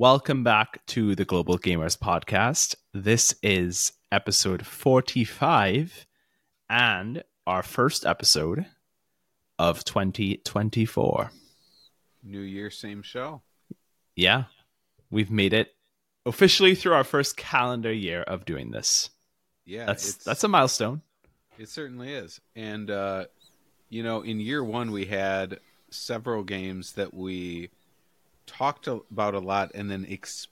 Welcome back to the Global Gamers Podcast. This is episode 45 and our first episode of 2024. New year, same show. Yeah, we've made it officially through our first calendar year of doing this. Yeah, That's that's a milestone. it certainly is. And uh, you know, in year one, we had several games that we talked about a lot, and then ex-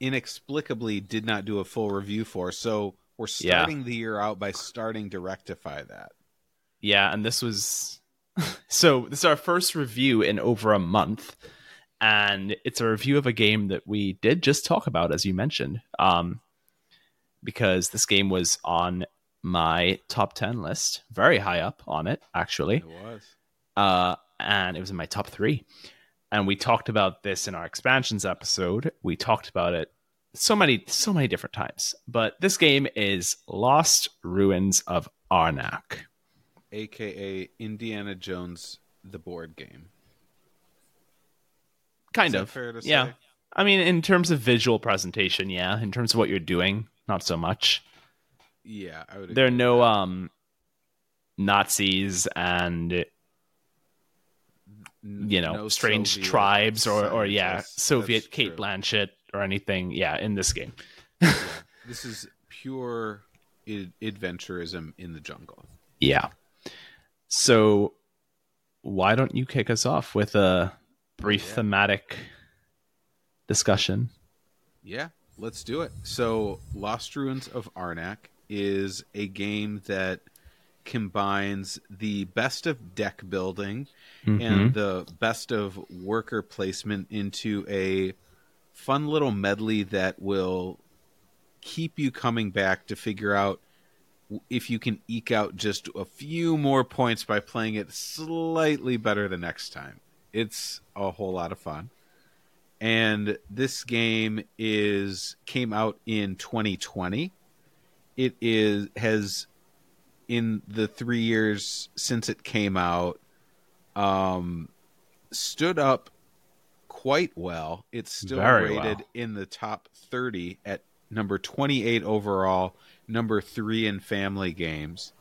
inexplicably did not do a full review for. So we're Yeah. starting the year out by starting to rectify that. Yeah, and this was so this is our first review in over a month. And it's a review of a game that we did just talk about, as you mentioned. Um, because this game was on my top 10 list, very high up on it, actually. It was. uh, and it was in my top three. And we talked about this in our expansions episode. We talked about it so many, so many different times. But this game is Lost Ruins of Arnak. AKA Indiana Jones, the board game. Kind of. fair to yeah. say? I mean, in terms of visual presentation, yeah. In terms of what you're doing, not so much. Yeah, I would. There are no um Nazis and you know no strange Soviet tribes or or yeah. Soviet That's Kate true. Blanchett or anything. Yeah, in this game. This is pure I- adventurism in the jungle. Yeah. So why don't you kick us off with a brief Yeah. thematic discussion? Yeah, let's do it. So, Lost Ruins of Arnak is a game that combines the best of deck building Mm-hmm. and the best of worker placement into a fun little medley that will keep you coming back to figure out if you can eke out just a few more points by playing it slightly better the next time. It's a whole lot of fun. And this game is came out in 2020. It is has in the 3 years since it came out um, stood up quite well. It's still Very rated well. in the top 30 at number 28 overall, number three in family games.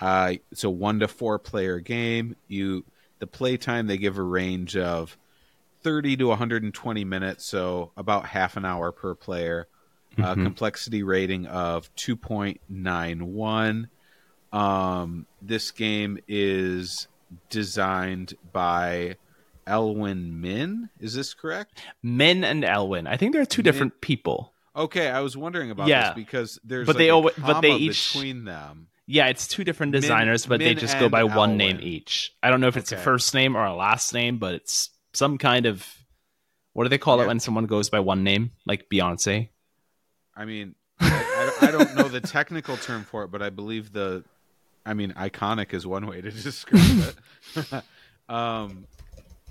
Uh, it's a one to four player game. You the playtime they give a range of 30 to 120 minutes, so about half an hour per player. Uh, Mhm. complexity rating of 2.91. Um, this game is designed by Elwen Min. Is this correct? Min and Elwen. I think there are two Min- different people. Okay, I was wondering about Yeah. this because there's But like they a alwa- but they each- between them. Yeah, it's two different Min- designers, but they just go by one name each. I don't know if it's a first name or a last name, but it's some kind of what do they call it when someone goes by one name, like Beyonce? I mean, I, I don't know the technical term for it, but I believe the, I mean, iconic is one way to describe it. um,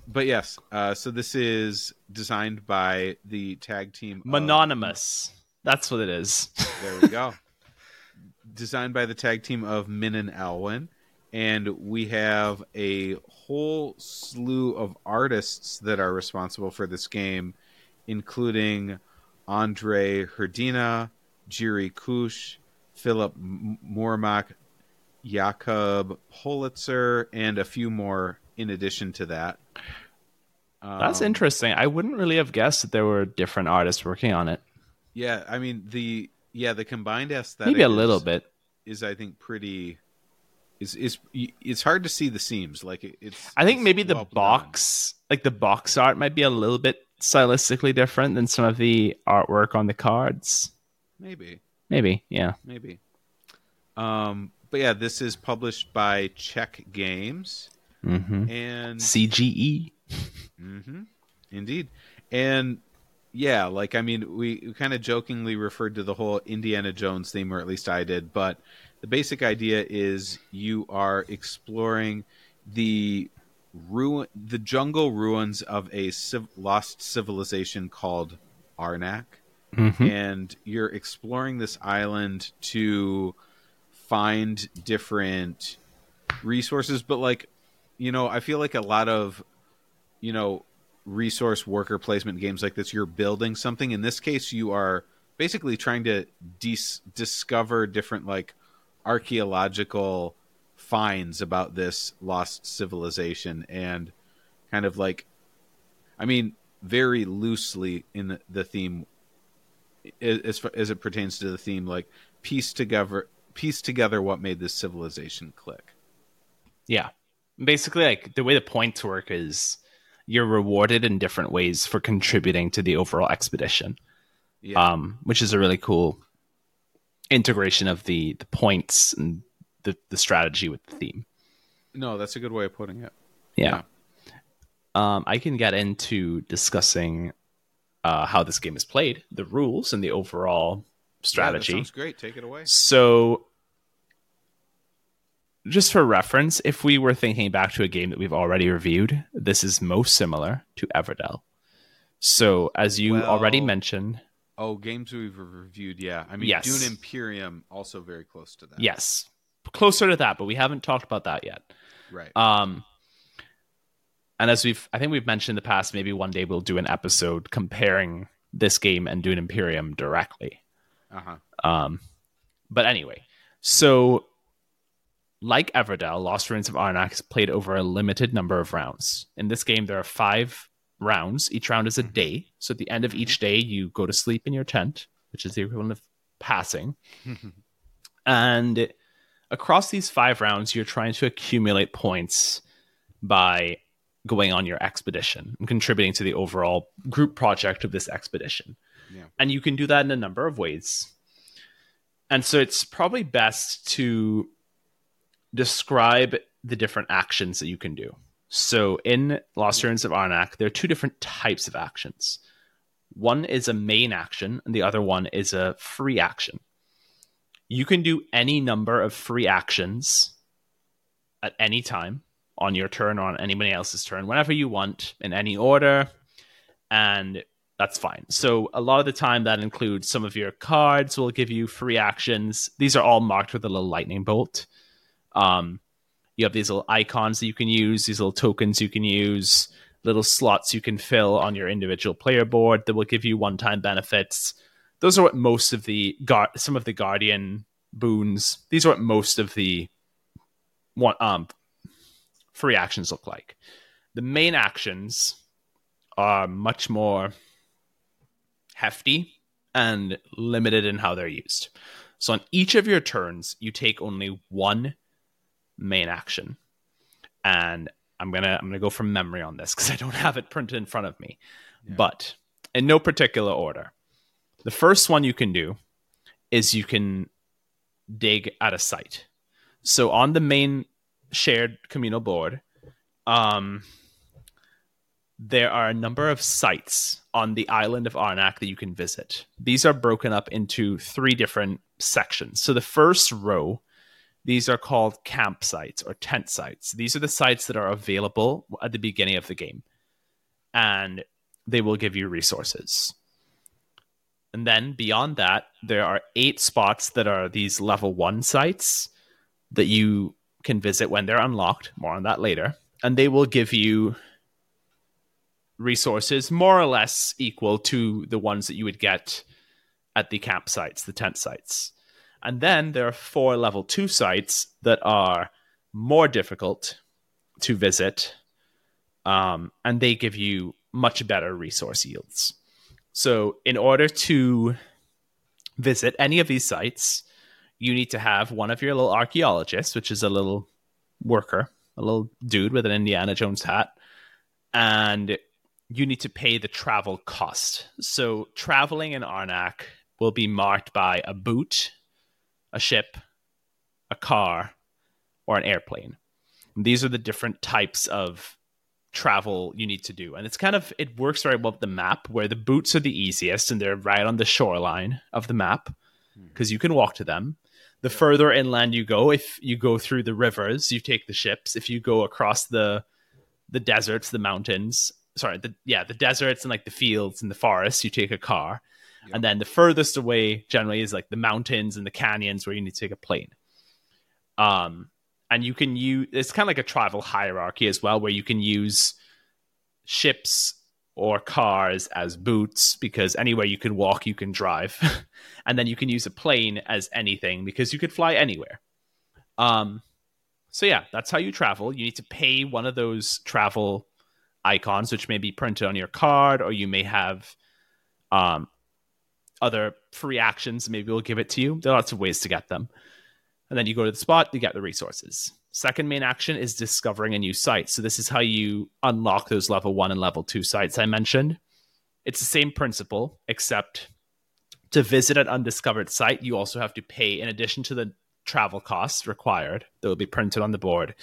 but yes, uh, so this is designed by the tag team. of- Mononymous. That's what it is. There we go. Designed by the tag team of Min and Elwen. And we have a whole slew of artists that are responsible for this game, including Andre Herdina, Jiri Kush, Philip M- Mormak, Jakob Politzer, and a few more in addition to that. That's Um, interesting. I wouldn't really have guessed that there were different artists working on it. Yeah, I mean the yeah the combined aesthetic Maybe a little is- bit. is I think pretty is is it's hard to see the seams like it, it's I think it's maybe the well done. box, like the box art, might be a little bit stylistically different than some of the artwork on the cards. maybe Maybe, yeah. maybe um but yeah this is published by Czech Games. Hmm and CGE. hmm indeed. And yeah like I mean we, we kind of jokingly referred to the whole Indiana Jones theme or at least I did but the basic idea is you are exploring the ruin the jungle ruins of a civ- lost civilization called Arnak. Hmm and you're exploring this island to find different resources but like you know i feel like a lot of you know resource worker placement games like this, you're building something. In this case, you are basically trying to dis- discover different like archaeological finds about this lost civilization and kind of like I mean very loosely in the, the theme as as it pertains to the theme like piece together piece together what made this civilization click. Yeah. Basically like the way the points work is you're rewarded in different ways for contributing to the overall expedition. Yeah. Um, which is a really cool integration of the the points and the, the strategy with the theme. No, that's a good way of putting it. Yeah. yeah. Um, I can get into discussing uh, how this game is played, the rules, and the overall strategy. Yeah, sounds great. Take it away. So, just for reference, if we were thinking back to a game that we've already reviewed, this is most similar to Everdell. So, as you well, already mentioned, oh, games we've reviewed, yeah. I mean, yes. Dune Imperium also very close to that. Yes, closer to that, but we haven't talked about that yet. Right. Um, and as we've, I think we've mentioned in the past, maybe one day we'll do an episode comparing this game and Dune Imperium directly. Uh-huh. Um, but anyway, so like Everdell, Lost Ruins of Arnak is played over a limited number of rounds. In this game, there are five rounds. Each round is a mm-hmm. day. So at the end of each day, you go to sleep in your tent, which is the equivalent of passing. and across these five rounds, you're trying to accumulate points by going on your expedition and contributing to the overall group project of this expedition. Yeah. And you can do that in a number of ways. And so it's probably best to describe the different actions that you can do. So in Lost Ruins of Arnak, there are two different types of actions. One is a main action, and the other one is a free action. You can do any number of free actions at any time on your turn or on anybody else's turn, whenever you want, in any order, and that's fine. So a lot of the time that includes some of your cards will give you free actions. These are all marked with a little lightning bolt. Um, you have these little icons that you can use, these little tokens you can use, little slots you can fill on your individual player board that will give you one-time benefits. Those are what most of the some of the guardian boons. These are what most of the one um free actions look like. The main actions are much more hefty and limited in how they're used. So on each of your turns, you take only one main action. And I'm gonna I'm gonna go from memory on this because I don't have it printed in front of me. Yeah. But in no particular order. The first one you can do is you can dig at a site. So on the main shared communal board, um, there are a number of sites on the island of Arnak that you can visit. These are broken up into three different sections. So the first row, these are called campsites or tent sites. These are the sites that are available at the beginning of the game, and they will give you resources. And then beyond that, there are eight spots that are these level one sites that you can visit when they're unlocked. More on that later. And they will give you resources more or less equal to the ones that you would get at the campsites, the tent sites. And then there are four level two sites that are more difficult to visit, um, and they give you much better resource yields. So, in order to visit any of these sites, you need to have one of your little archaeologists, which is a little worker, a little dude with an Indiana Jones hat, and you need to pay the travel cost. So traveling in Arnak will be marked by a boot, a ship, a car, or an airplane. And these are the different types of travel you need to do. And it's kind of it works very well with the map where the boots are the easiest and they're right on the shoreline of the map because hmm. you can walk to them. The further inland you go, if you go through the rivers, you take the ships. If you go across the the deserts, the mountains, sorry, the yeah, the deserts and like the fields and the forests, you take a car. Yep. And then the furthest away generally is like the mountains and the canyons where you need to take a plane. Um and you can use it's kind of like a travel hierarchy as well where you can use ships or cars as boots because anywhere you can walk, you can drive. and then you can use a plane as anything because you could fly anywhere. Um, so yeah, that's how you travel. You need to pay one of those travel icons, which may be printed on your card, or you may have um, other free actions. Maybe we'll give it to you. There are lots of ways to get them. And then you go to the spot, you get the resources. Second main action is discovering a new site. So this is how you unlock those level one and level two sites I mentioned. It's the same principle, except to visit an undiscovered site, you also have to pay, in addition to the travel costs required that will be printed on the board,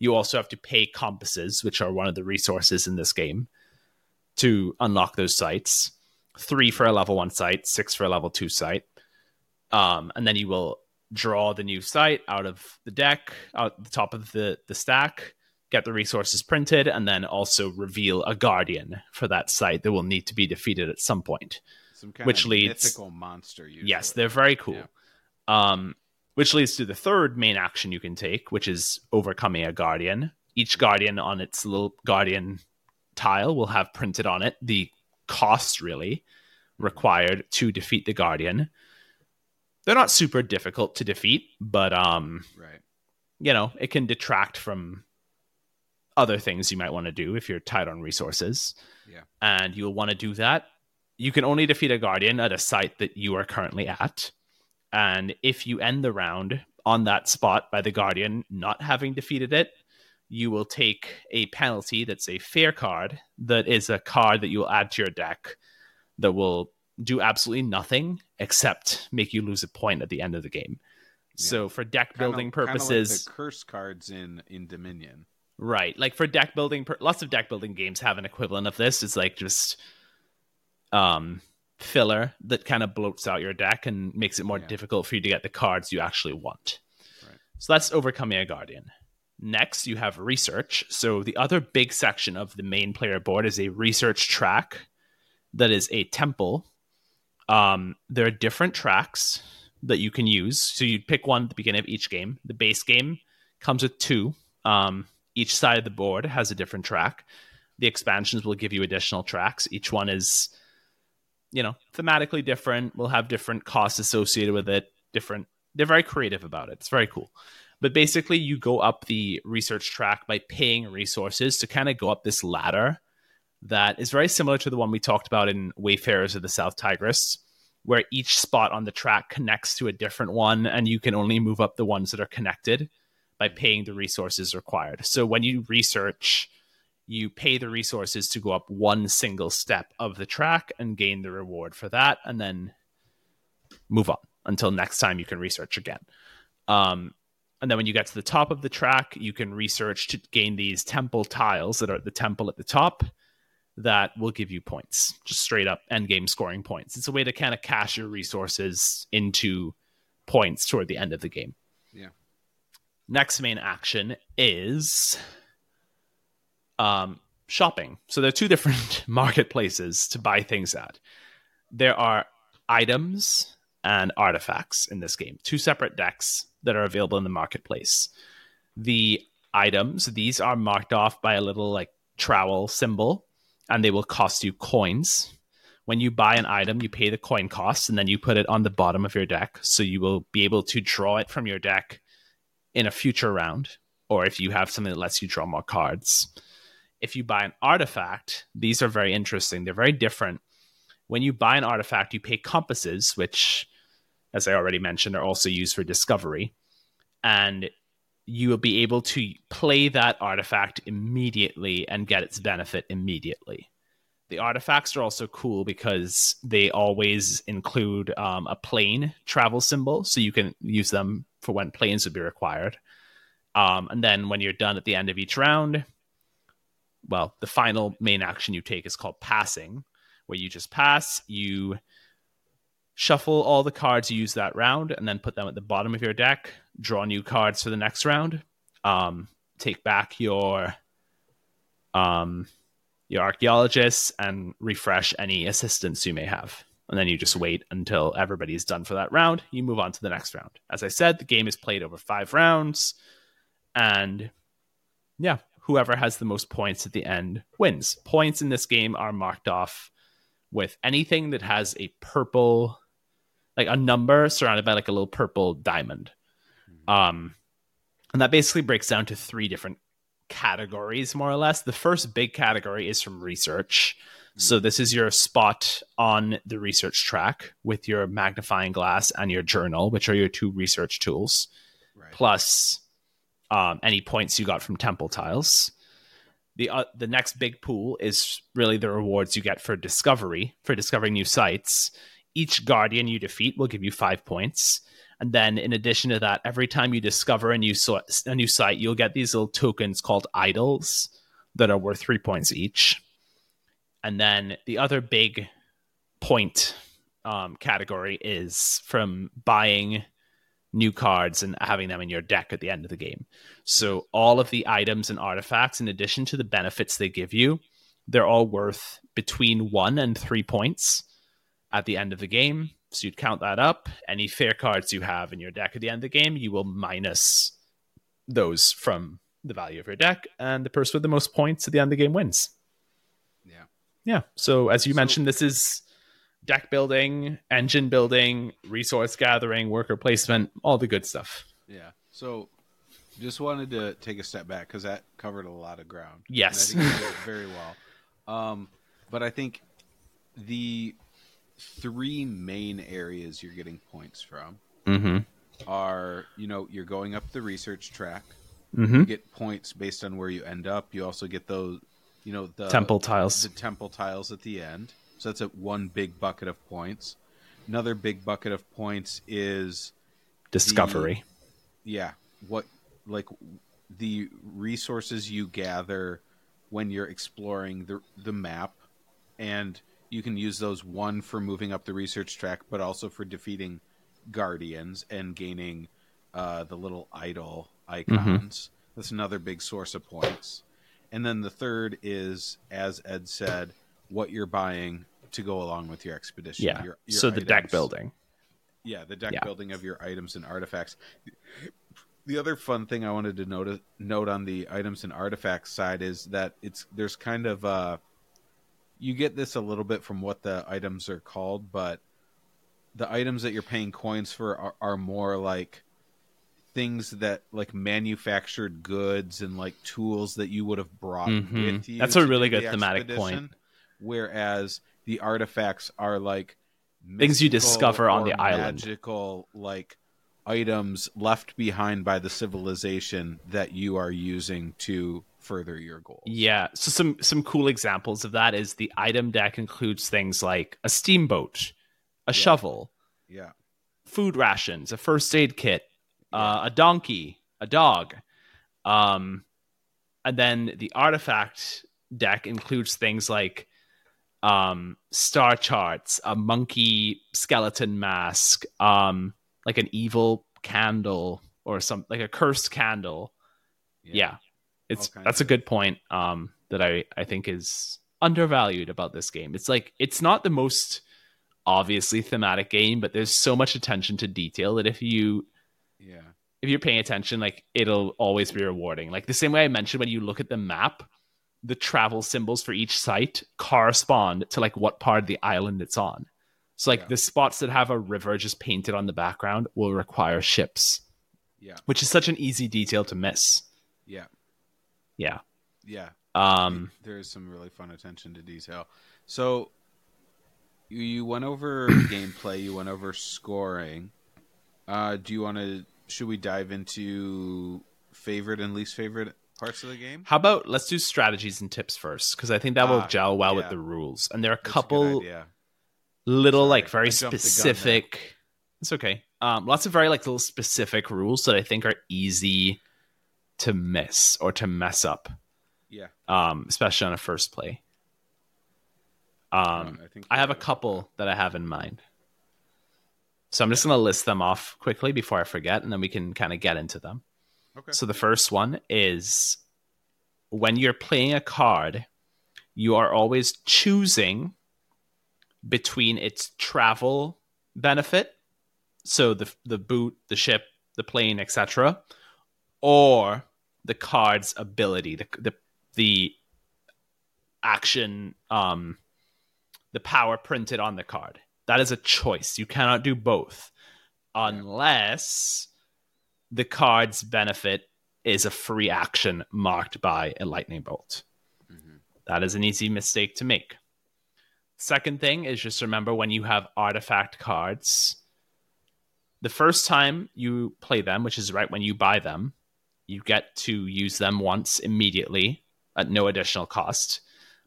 you also have to pay compasses, which are one of the resources in this game, to unlock those sites. Three for a level one site, six for a level two site. Um, and then you will draw the new site out of the deck, out the top of the, the stack, get the resources printed, and then also reveal a guardian for that site that will need to be defeated at some point. Some which leads mythical monster. Usually. Yes, they're very cool. Yeah. Um, which leads to the third main action you can take, which is overcoming a guardian. Each guardian on its little guardian tile will have printed on it the cost really required to defeat the guardian they're not super difficult to defeat, but um, right. You know, it can detract from other things you might want to do if you're tight on resources. Yeah. And you'll want to do that. You can only defeat a guardian at a site that you are currently at. And if you end the round on that spot by the guardian not having defeated it, you will take a penalty that's a fear card that is a card that you will add to your deck that will do absolutely nothing except make you lose a point at the end of the game. Yeah. So for deck building kinda, purposes, kinda like curse cards in in Dominion, right? Like for deck building, lots of deck building games have an equivalent of this. It's like just um filler that kind of bloats out your deck and makes it more yeah. difficult for you to get the cards you actually want. Right. So that's overcoming a guardian. Next, you have research. So the other big section of the main player board is a research track that is a temple um, there are different tracks that you can use. So you pick one at the beginning of each game. The base game comes with two. Um, each side of the board has a different track. The expansions will give you additional tracks. Each one is, you know, thematically different. Will have different costs associated with it. Different. They're very creative about it. It's very cool. But basically, you go up the research track by paying resources to kind of go up this ladder that is very similar to the one we talked about in Wayfarers of the South Tigris, where each spot on the track connects to a different one, and you can only move up the ones that are connected by paying the resources required. So when you research, you pay the resources to go up one single step of the track and gain the reward for that, and then move on until next time you can research again. Um, and then when you get to the top of the track, you can research to gain these temple tiles that are at the temple at the top that will give you points, just straight up end game scoring points. It's a way to kind of cash your resources into points toward the end of the game. Yeah. Next main action is um, shopping. So there are two different marketplaces to buy things at. There are items and artifacts in this game, two separate decks that are available in the marketplace. The items, these are marked off by a little like trowel symbol and they will cost you coins. When you buy an item, you pay the coin cost and then you put it on the bottom of your deck. So you will be able to draw it from your deck in a future round, or if you have something that lets you draw more cards. If you buy an artifact, these are very interesting. They're very different. When you buy an artifact, you pay compasses, which, as I already mentioned, are also used for discovery. And you will be able to play that artifact immediately and get its benefit immediately. The artifacts are also cool because they always include um, a plane travel symbol, so you can use them for when planes would be required. Um, and then when you're done at the end of each round, well, the final main action you take is called passing, where you just pass, you shuffle all the cards you use that round and then put them at the bottom of your deck draw new cards for the next round um, take back your um, your archaeologists and refresh any assistants you may have. And then you just wait until everybody's done for that round. You move on to the next round. As i said the game is played over five rounds and yeah whoever has the most points at the end wins. Points in this game are marked off with anything that has a purple, like a number surrounded by like a little purple diamond. Um, and that basically breaks down to three different categories, more or less. The first big category is from research. So this is your spot on the research track with your magnifying glass and your journal, which are your two research tools, Right. plus um, any points you got from temple tiles. The uh, the next big pool is really the rewards you get for discovery, for discovering new sites. Each guardian you defeat will give you five points, and then in addition to that, every time you discover a new so- a new site, you'll get these little tokens called idols that are worth three points each. And then the other big point um, category is from buying new cards and having them in your deck at the end of the game. So all of the items and artifacts, in addition to the benefits they give you, they're all worth between one and three points at the end of the game. So you'd count that up. Any fear cards you have in your deck at the end of the game, you will minus those from the value of your deck, and the person with the most points at the end of the game wins. Yeah. Yeah. So as you So- mentioned, this is deck building, engine building, resource gathering, worker placement, all the good stuff. Yeah. So just wanted to take a step back because that covered a lot of ground. And Yes. I think you did it very well. Um, but I think the three main areas you're getting points from Mm-hmm. are, you know, you're going up the research track. Mm-hmm. You get points based on where you end up. You also get those, you know, the Temple tiles. the temple tiles at the end. So that's a one big bucket of points. Another big bucket of points is Discovery. yeah, what like the resources you gather when you're exploring the the map and you can use those one for moving up the research track but also for defeating guardians and gaining uh, the little idol icons. That's another big source of points. And then the third is, as Ed said, what you're buying to go along with your expedition. yeah. Your- your so the deck building. Yeah, the deck Yeah. building of your items and artifacts. The other fun thing I wanted to note note on the items and artifacts side is that it's there's kind of uh you get this a little bit from what the items are called, but the items that you're paying coins for are, are more like things that like manufactured goods and like tools that you would have brought Mhm. with you. That's a really good the thematic point. Whereas the artifacts are like Things you discover on the island. Magical like items left behind by the civilization that you are using to further your goal. Yeah. So some some cool examples of that is the item deck includes things like a steamboat, a shovel, Yeah. food rations, a first aid kit, uh, a donkey, a dog. Um, and then the artifact deck includes things like um, star charts, a monkey skeleton mask, um, like an evil candle or some like a cursed candle. Yeah, it's that's a good point. Um, that I I think is undervalued about this game. It's like it's not the most obviously thematic game, but there's so much attention to detail that if you Yeah. if you're paying attention, like it'll always be rewarding. Like the same way I mentioned when you look at the map, the travel symbols for each site correspond to like what part of the island it's on. So like Yeah. the spots that have a river just painted on the background will require ships, Yeah. which is such an easy detail to miss. Yeah. Yeah. Yeah. Um there is some really fun attention to detail. So you, you went over gameplay, you went over scoring. Uh, do you want to? Should we dive into favorite and least favorite parts of the game? how about let's do strategies and tips first because I think that will Ah, gel well with the rules. And there are a That's couple idea. little Sorry, like very I jumped the gun there. specific it's okay um lots of very like little specific rules that i think are easy to miss or to mess up Yeah. um especially on a first play um I think i have a couple that i have in mind so i'm just going to list them off quickly before i forget and then we can kind of get into them Okay. so the first one is when you're playing a card, you are always choosing between its travel benefit, so the the boot, the ship, the plane, etc., or the card's ability, the the, the action, um, the power printed on the card. That is a choice. You cannot do both unless the card's benefit is a free action marked by a lightning bolt. Mm-hmm. That is an easy mistake to make. Second thing is just remember when you have artifact cards, the first time you play them, which is right when you buy them, you get to use them once immediately at no additional cost.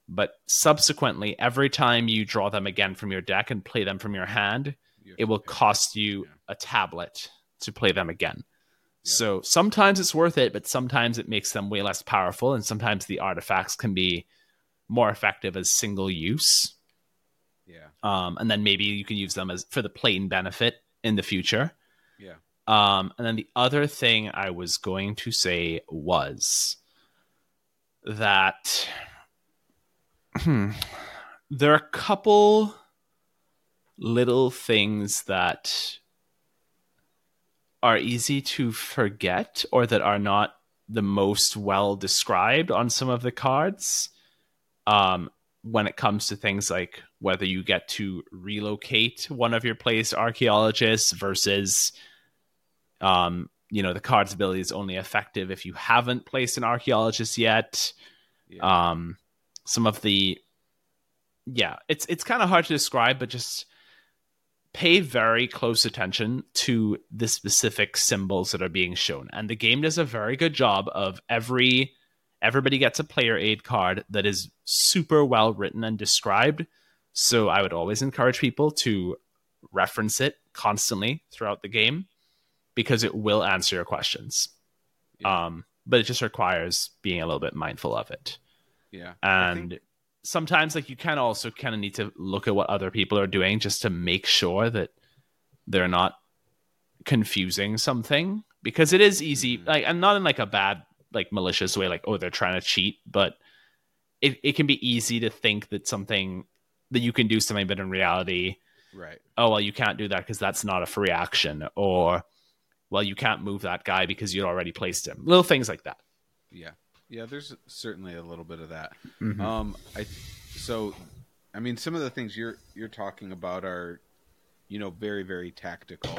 But subsequently, every time you draw them again from your deck and play them from your hand, it will cost you a tablet to play them again. Yeah. So sometimes it's worth it, but sometimes it makes them way less powerful, and sometimes the artifacts can be more effective as single use. Yeah. Um, and then maybe you can use them as for the plane benefit in the future. Yeah. Um, and then the other thing I was going to say was that hmm, there are a couple little things that are easy to forget or that are not the most well described on some of the cards um, when it comes to things like whether you get to relocate one of your placed archaeologists versus um, you know the card's ability is only effective if you haven't placed an archaeologist yet Yeah. um some of the yeah it's it's kind of hard to describe but just pay very close attention to the specific symbols that are being shown and the game does a very good job of every everybody gets a player aid card that is super well written and described so i would always encourage people to reference it constantly throughout the game because it will answer your questions Yeah. um but it just requires being a little bit mindful of it yeah. And think- sometimes like you kind of also kind of need to look at what other people are doing just to make sure that they're not confusing something because it is easy Mhm. like and not in like a bad like malicious way like oh they're trying to cheat but it, it can be easy to think that something that you can do something but in reality right. oh well you can't do that because that's not a free action or well you can't move that guy because you already placed him little things like that Yeah. Yeah, there's certainly a little bit of that. Mhm. Um, I so, I mean, some of the things you're you're talking about are, you know, very very tactical.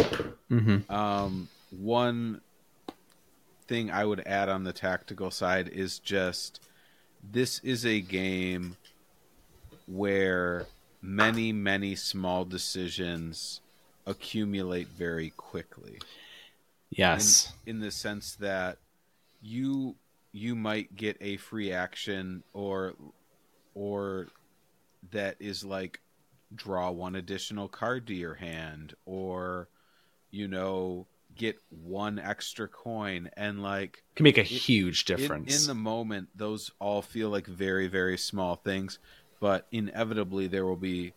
Mhm. Um, one thing I would add on the tactical side is just this is a game where many many small decisions accumulate very quickly yes in the sense that you you might get a free action or or that is like draw one additional card to your hand or you know get one extra coin and like can make a It- huge difference in, the moment those all feel like very very small things but inevitably there will be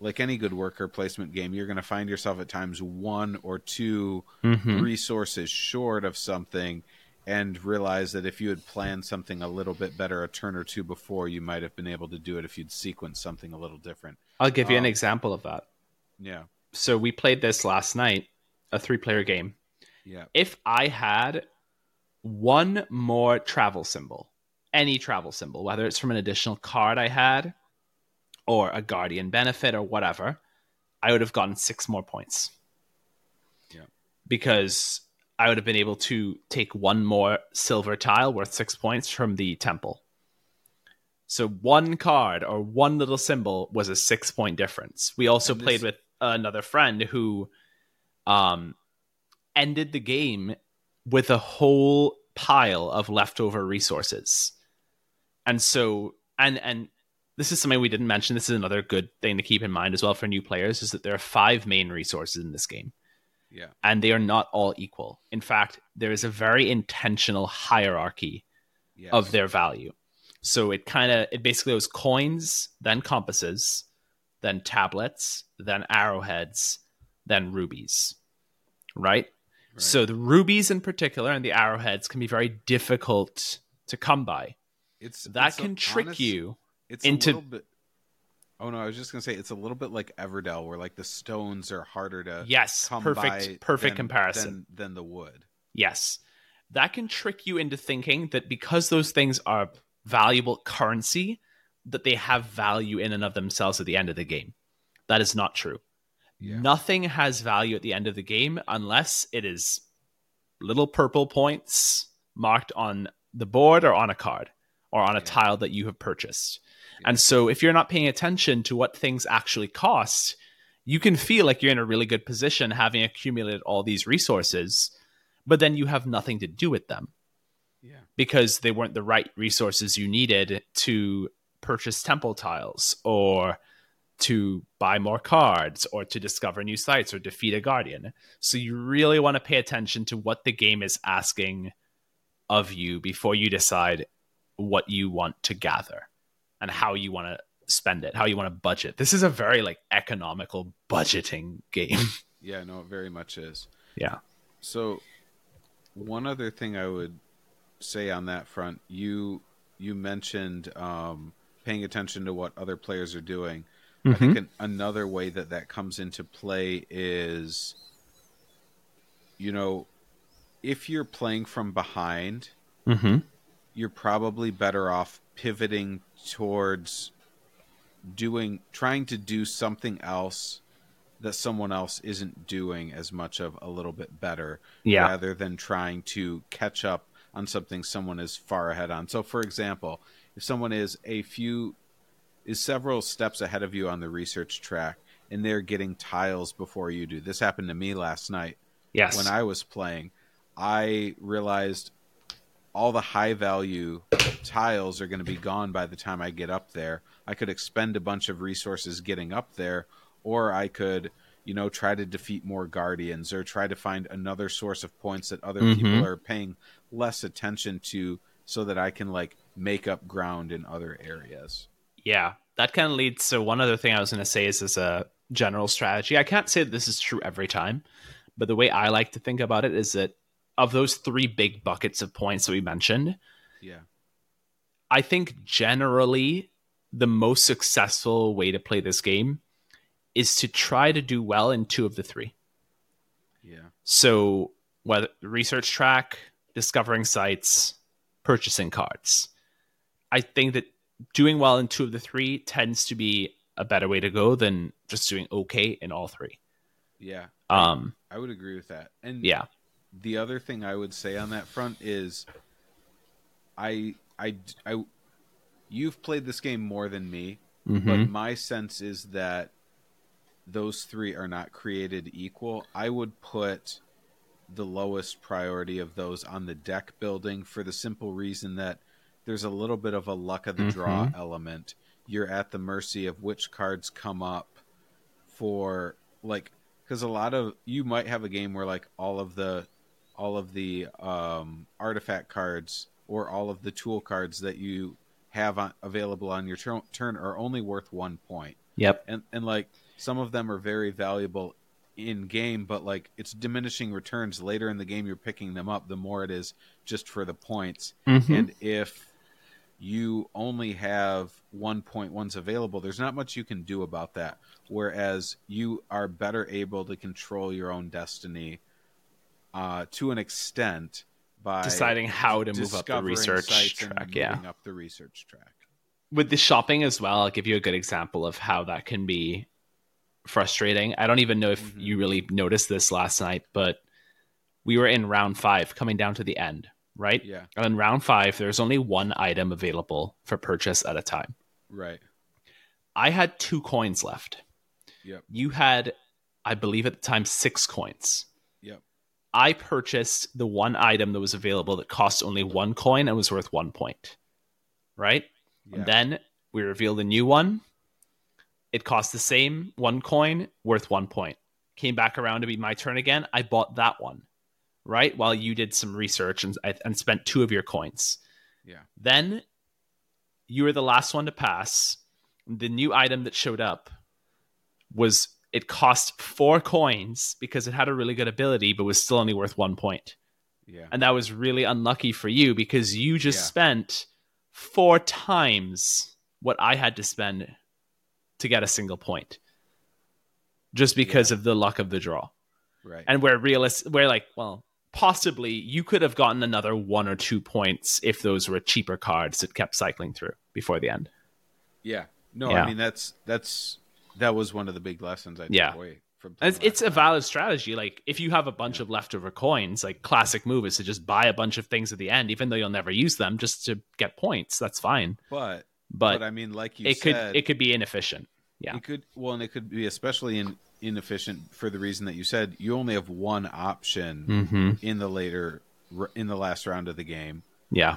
like any good worker placement game you're going to find yourself at times one or two Mhm. resources short of something and realize that if you had planned something a little bit better a turn or two before you might have been able to do it if you'd sequenced something a little different I'll give you an Um, example of that. yeah So we played this last night, a three player game. yeah If I had one more travel symbol, any travel symbol, whether it's from an additional card I had or a guardian benefit or whatever, I would have gotten six more points. Yeah. Because I would have been able to take one more silver tile worth six points from the temple. So one card or one little symbol was a six point difference. We also this- played with another friend who um, ended the game with a whole pile of leftover resources. And so, and and this is something we didn't mention. This is another good thing to keep in mind as well for new players is that there are five main resources in this game yeah and they are not all equal. In fact, there is a very intentional hierarchy yes. of their value. So it kind of it basically was coins, then compasses, then tablets, then arrowheads, then rubies. Right? Right. So the rubies in particular and the arrowheads can be very difficult to come by. it's That it's a can trick honest- you. it's into- a little bit oh no i was just gonna say it's a little bit like everdell where like the stones are harder to Yes, perfect perfect than- comparison. than, than the wood Yes. that can trick you into thinking that because those things are valuable currency, that they have value in and of themselves at the end of the game. That is not true. Yeah. Nothing has value at the end of the game unless it is little purple points marked on the board or on a card or on a Yeah. tile that you have purchased. And so if you're not paying attention to what things actually cost, you can feel like you're in a really good position having accumulated all these resources, but then you have nothing to do with them Yeah. because they weren't the right resources you needed to purchase temple tiles or to buy more cards or to discover new sites or defeat a guardian. So you really want to pay attention to what the game is asking of you before you decide what you want to gather and how you want to spend it, how you want to budget. This is a very like economical budgeting game. Yeah, no, it very much is. yeah. So, one other thing I would say on that front, you you mentioned um, paying attention to what other players are doing. I Mm-hmm. think an, another way that that comes into play is, you know, if you're playing from behind, Mm-hmm. you're probably better off pivoting towards doing trying to do something else that someone else isn't doing as much of a little bit better Yeah. rather than trying to catch up on something someone is far ahead on. So for example, if someone is a few is several steps ahead of you on the research track and they're getting tiles before you do. This happened to me last night Yes. when I was playing, I realized all the high value tiles are going to be gone by the time I get up there. I could expend a bunch of resources getting up there, or I could, you know, try to defeat more guardians or try to find another source of points that other Mhm. people are paying less attention to so that I can like make up ground in other areas. Yeah, that kind of leads to one other thing I was going to say is as a general strategy. I can't say that this is true every time, but the way I like to think about it is that of those three big buckets of points that we mentioned, Yeah. I think generally the most successful way to play this game is to try to do well in two of the three. Yeah. So, whether research track, discovering sites, purchasing cards. I think that doing well in two of the three tends to be a better way to go than just doing okay in all three. Yeah. Um, I would agree with that. And yeah. The other thing I would say on that front is I I I you've played this game more than me, but Mhm. my sense is that those three are not created equal. I would put the lowest priority of those on the deck building for the simple reason that there's a little bit of a luck of the draw element. You're at the mercy of which cards come up for like because a lot of you might have a game where like all of the all of the um, artifact cards or all of the tool cards that you have on, available on your tur- turn are only worth one point Yep. and and like some of them are very valuable in game but like it's diminishing returns later in the game you're picking them up the more it is just for the points Mhm. and if you only have one point ones available there's not much you can do about that whereas you are better able to control your own destiny uh, to an extent by Deciding how to move up the research track. Yeah. up the research track with the shopping as well, I'll give you a good example of how that can be frustrating. I don't even know if Mhm. you really noticed this last night, but we were in round five, coming down to the end, right? yeah And in round five, there's only one item available for purchase at a time. right I had two coins left. Yep. You had, I believe at the time, six coins. I purchased the one item that was available that cost only one coin and was worth one point. Right? yeah Then we revealed a new one. It cost the same, one coin, worth one point. Came back around to be my turn again. I bought that one, right? While you did some research and, and spent two of your coins. yeah Then you were the last one to pass. The new item that showed up was it cost four coins because it had a really good ability, but was still only worth one point. yeah And that was really unlucky for you because you just Yeah. spent four times what I had to spend to get a single point. Just because of the luck of the draw. right And where realist where like, well, possibly you could have gotten another one or two points if those were cheaper cards that kept cycling through before the end. Yeah. No, Yeah. I mean that's that's that was one of the big lessons I took Yeah. away from. It's, it's a valid strategy. Like if you have a bunch of leftover coins, like classic move is to just buy a bunch of things at the end, even though you'll never use them, just to get points. That's fine. but But, but I mean, like you it said, could it could be inefficient. Yeah. It could well, and it could be especially in, inefficient for the reason that you said you only have one option Mm-hmm. in the later in the last round of the game, Yeah.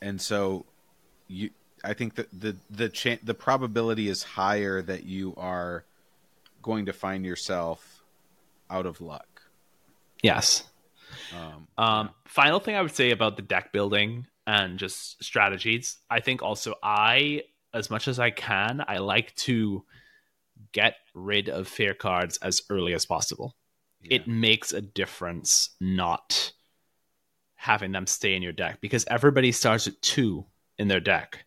and so you. I think that the the cha- the probability is higher that you are going to find yourself out of luck. Yes. Um, Um, Final thing I would say about the deck building and just strategies, I think also I, as much as I can, I like to get rid of fear cards as early as possible. yeah. It makes a difference not having them stay in your deck because everybody starts at two in their deck,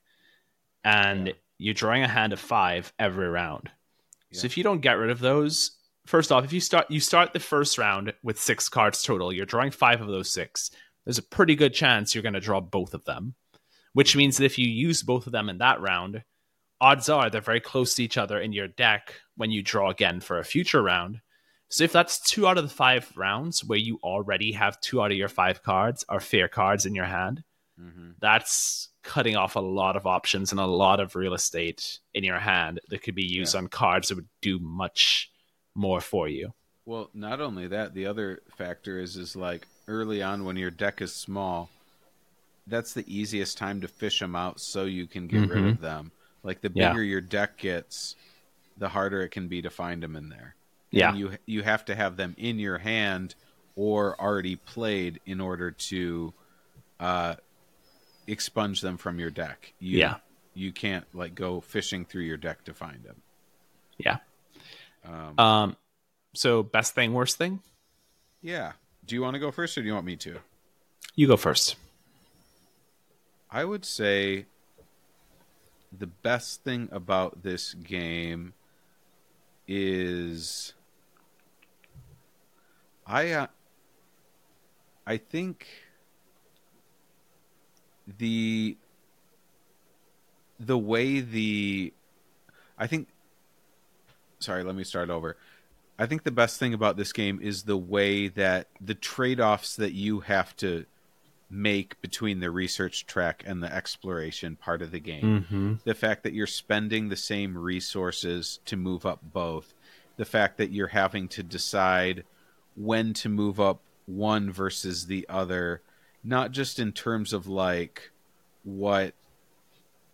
and Yeah. you're drawing a hand of five every round. So if you don't get rid of those, first off, if you start you start the first round with six cards total, you're drawing five of those six. There's a pretty good chance you're going to draw both of them, which means that if you use both of them in that round, odds are they're very close to each other in your deck when you draw again for a future round. So if that's two out of the five rounds where you already have two out of your five cards are fear cards in your hand, Mhm. that's cutting off a lot of options and a lot of real estate in your hand that could be used Yeah. on cards that would do much more for you. Well, not only that, the other factor is is like early on when your deck is small, that's the easiest time to fish them out so you can get rid Mhm. of them. Like the Yeah. bigger your deck gets, the harder it can be to find them in there. Yeah. And you you have to have them in your hand or already played in order to uh, expunge them from your deck. You, Yeah. You can't like go fishing through your deck to find them. Yeah. Um, Um so best thing, worst thing? yeah. Do you want to go first or do you want me to? You go first. I would say the best thing about this game is I uh, I think the the way the I think sorry, let me start over. I think the best thing about this game is the way that the trade-offs that you have to make between the research track and the exploration part of the game. Mm-hmm. The fact that you're spending the same resources to move up both. The fact that you're having to decide when to move up one versus the other, not just in terms of like what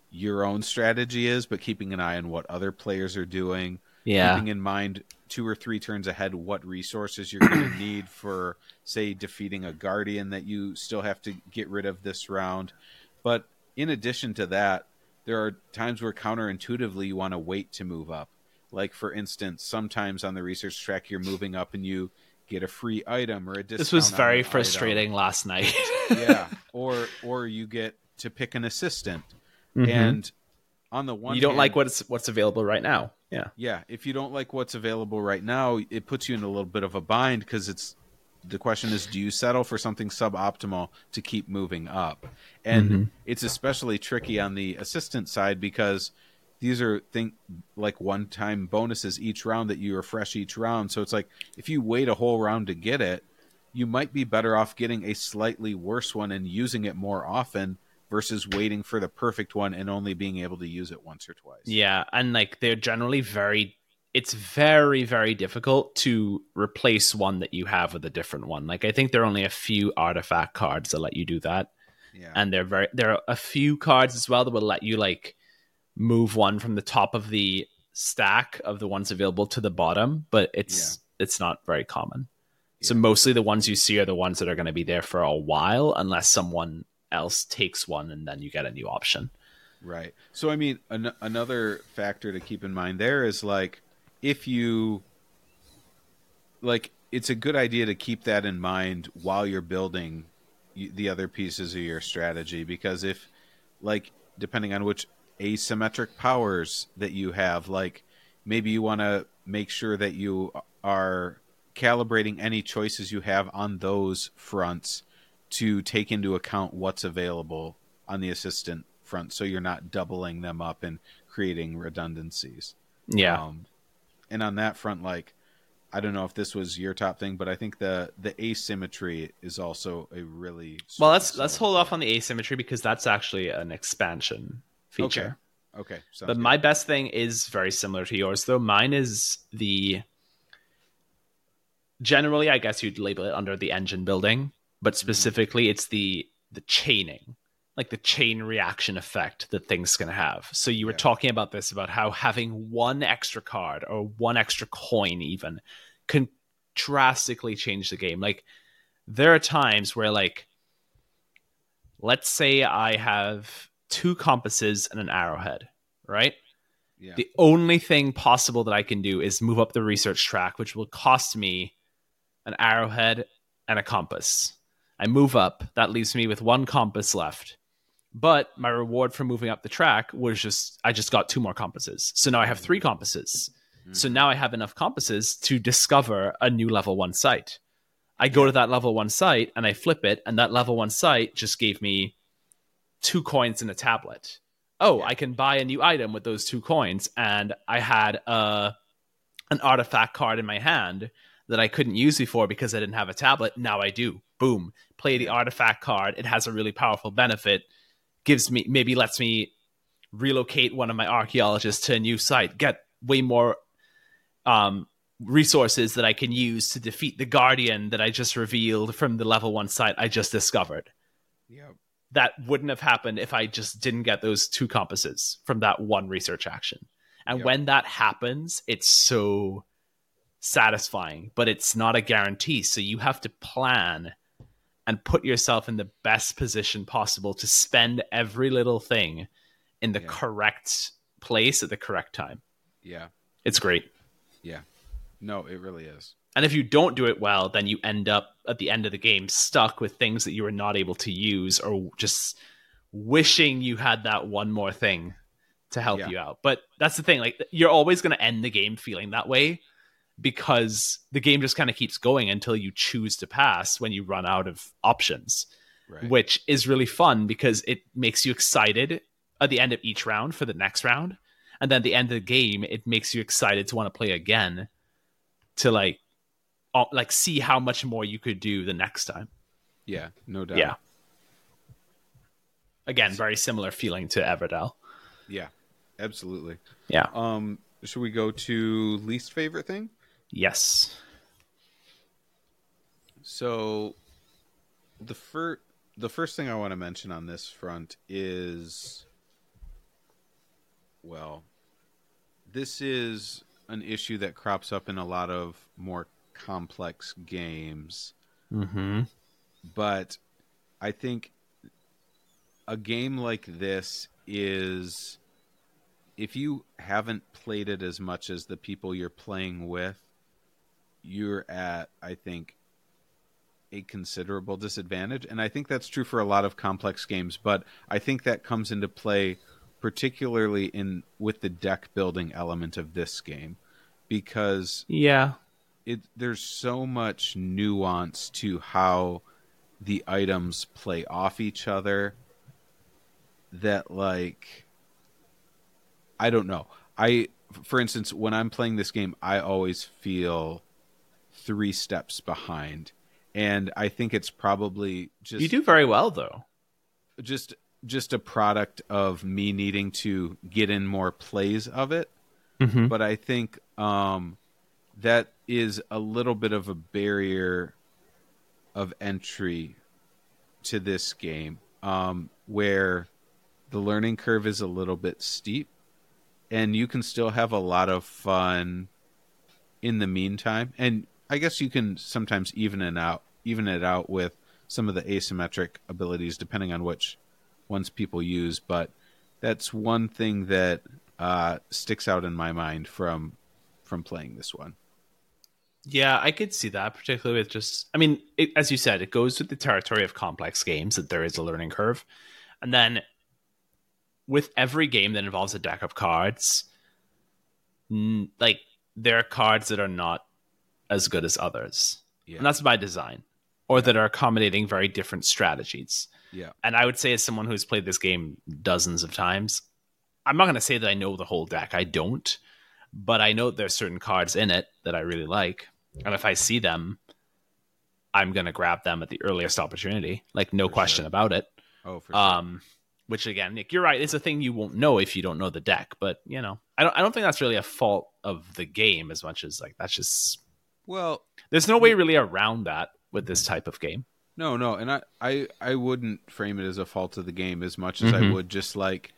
your own strategy is, but keeping an eye on what other players are doing. Yeah. keeping in mind two or three turns ahead what resources you're going to need for say defeating a guardian that you still have to get rid of this round. But in addition to that there are times where counterintuitively you want to wait to move up. Like for instance sometimes on the research track you're moving up and you get a free item or a discount This was very an item. frustrating last night. yeah or or you get to pick an assistant Mhm. and on the one you don't hand- like what's what's available right now. Yeah. yeah, if you don't like what's available right now, it puts you in a little bit of a bind because it's the question is do you settle for something suboptimal to keep moving up? And Mhm. it's especially tricky on the assistant side because these are think like one-time bonuses each round that you refresh each round. So it's like if you wait a whole round to get it, you might be better off getting a slightly worse one and using it more often versus waiting for the perfect one and only being able to use it once or twice. Yeah, and like they're generally very it's very very difficult to replace one that you have with a different one. Like I think there are only a few artifact cards that let you do that. Yeah. And they're very there are a few cards as well that will let you like move one from the top of the stack of the ones available to the bottom, but it's it's not very common. So mostly the ones you see are the ones that are going to be there for a while unless someone else takes one and then you get a new option. Right. So I mean, an- another factor to keep in mind there is like if you like it's a good idea to keep that in mind while you're building the other pieces of your strategy because if like depending on which asymmetric powers that you have like maybe you want to make sure that you are calibrating any choices you have on those fronts to take into account what's available on the assistant front so you're not doubling them up and creating redundancies. Yeah. Um, and on that front, like I don't know if this was your top thing, but I think the the asymmetry is also a really well. Let's let's hold off on the asymmetry because that's actually an expansion feature. Okay. Okay. but good. my best thing is very similar to yours, though. Mine is the generally, I guess you'd label it under the engine building, but mm-hmm. specifically, mm-hmm. it's the the chaining like the chain reaction effect that things can have. So you were yeah. talking about this about how having one extra card or one extra coin even can drastically change the game. Like there are times where like let's say I have two compasses and an arrowhead, right? Yeah. The only thing possible that I can do is move up the research track, which will cost me an arrowhead and a compass. I move up, that leaves me with one compass left. But my reward for moving up the track was just I just got two more compasses. So now I have three compasses. Mm-hmm. So now I have enough compasses to discover a new level one site. I go to that level one site and I flip it, and that level one site just gave me two coins in a tablet. Oh, I can buy a new item with those two coins, and I had a uh, an artifact card in my hand that I couldn't use before because I didn't have a tablet. Now I do. Boom. Play the artifact card. It has a really powerful benefit gives me maybe lets me relocate one of my archaeologists to a new site, get way more um, resources that I can use to defeat the guardian that I just revealed from the level one site I just discovered. Yeah. That wouldn't have happened if I just didn't get those two compasses from that one research action. And yep. when that happens, it's so satisfying, but it's not a guarantee. So you have to plan and put yourself in the best position possible to spend every little thing in the yeah. correct place at the correct time. Yeah. It's great. Yeah. No, it really is. And if you don't do it well, then you end up at the end of the game stuck with things that you were not able to use or just wishing you had that one more thing to help yeah. you out. But that's the thing, like you're always going to end the game feeling that way because the game just kind of keeps going until you choose to pass when you run out of options, right. which is really fun because it makes you excited at the end of each round for the next round. And then at the end of the game, it makes you excited to want to play again to like, like see how much more you could do the next time. Yeah, no doubt. Yeah. Again, very similar feeling to Everdell. Yeah, absolutely. Yeah. Um, should we go to least favorite thing? Yes. So the first the first thing I want to mention on this front is well, this is an issue that crops up in a lot of more complex games. hmm But I think a game like this is if you haven't played it as much as the people you're playing with, you're at, I think, a considerable disadvantage. And I think that's true for a lot of complex games, but I think that comes into play particularly in with the deck building element of this game because yeah it there's so much nuance to how the items play off each other that like I don't know. I for instance when I'm playing this game I always feel three steps behind. And I think it's probably just You do very well though. Just just a product of me needing to get in more plays of it. Mm-hmm. But I think um, that is a little bit of a barrier of entry to this game um, where the learning curve is a little bit steep and you can still have a lot of fun in the meantime and I guess you can sometimes even it out, even it out with some of the asymmetric abilities, depending on which ones people use. But that's one thing that uh, sticks out in my mind from from playing this one. Yeah, I could see that, particularly with just, I mean, it, as you said, it goes with the territory of complex games that there is a learning curve. And then with every game that involves a deck of cards, like there are cards that are not as good as others. Yeah. And that's by design, or that are accommodating very different strategies. Yeah. And I would say, as someone who's played this game dozens of times, I'm not going to say that I know the whole deck. I don't, but I know there's certain cards in it that I really like, and if I see them, I'm going to grab them at the earliest opportunity. Like no For question sure. about it. Oh, for sure. Um, which again, Nick, you're right. It's a thing you won't know if you don't know the deck. But you know, I don't. I don't think that's really a fault of the game as much as like that's just. well, There's no way really around that with this type of game. no, no, and I, I, I wouldn't frame it as a fault of the game as much as I Mhm. would just like.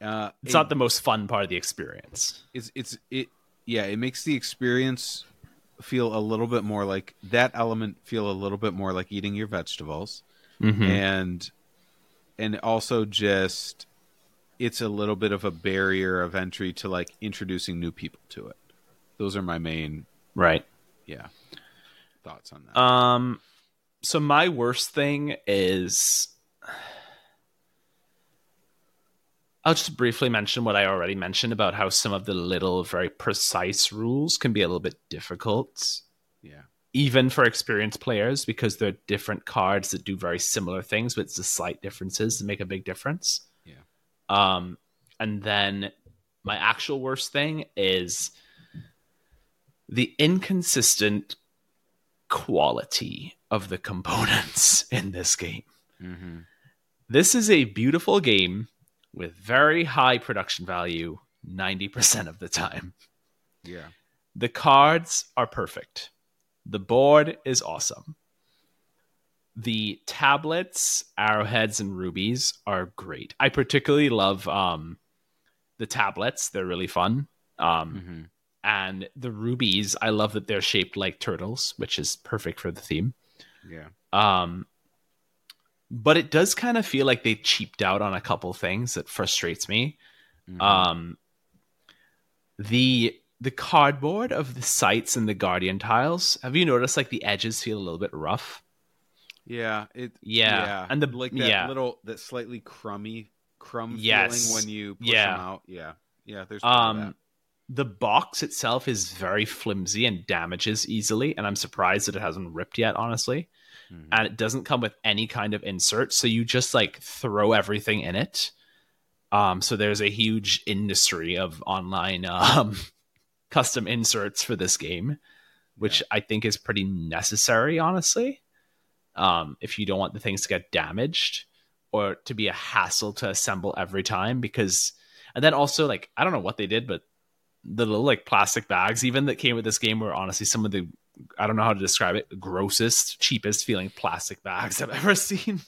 Uh, It's it- not the most fun part of the experience. it's it's it yeah it makes the experience feel a little bit more like that element feel a little bit more like eating your vegetables Mm-hmm. and and also just it's a little bit of a barrier of entry to like introducing new people to it those are my main Right. yeah thoughts on that Um. So my worst thing is. I'll just briefly mention what I already mentioned about how some of the little, very precise rules can be a little bit difficult yeah even for experienced players because they're different cards that do very similar things, but it's the slight differences that make a big difference. Yeah. Um, and then my actual worst thing is the inconsistent quality of the components in this game. mm-hmm. This is a beautiful game with very high production value 90% of the time. yeah The cards are perfect. The board is awesome. The tablets, arrowheads, and rubies are great. I particularly love um, the tablets; they're really fun. Um, mm-hmm. and the rubies, I love that they're shaped like turtles, which is perfect for the theme. yeah Um, but it does kind of feel like they cheaped out on a couple things that frustrates me. Mhm. Um, the the cardboard of the sites and the guardian tiles. Have you noticed like the edges feel a little bit rough? yeah it Yeah, and the like that yeah, little that slightly crummy crumb Yes. feeling when you push Yeah. them out yeah yeah there's um, the box itself is very flimsy and damages easily, and I'm surprised that it hasn't ripped yet. Honestly, Mhm. and it doesn't come with any kind of insert, so you just like throw everything in it. Um, so there's a huge industry of online um, custom inserts for this game, which I think is pretty necessary, honestly. Um, if you don't want the things to get damaged or to be a hassle to assemble every time, because and then also like I don't know what they did, but the little like plastic bags even that came with this game were honestly some of the I don't know how to describe it grossest, cheapest feeling plastic bags I've ever seen.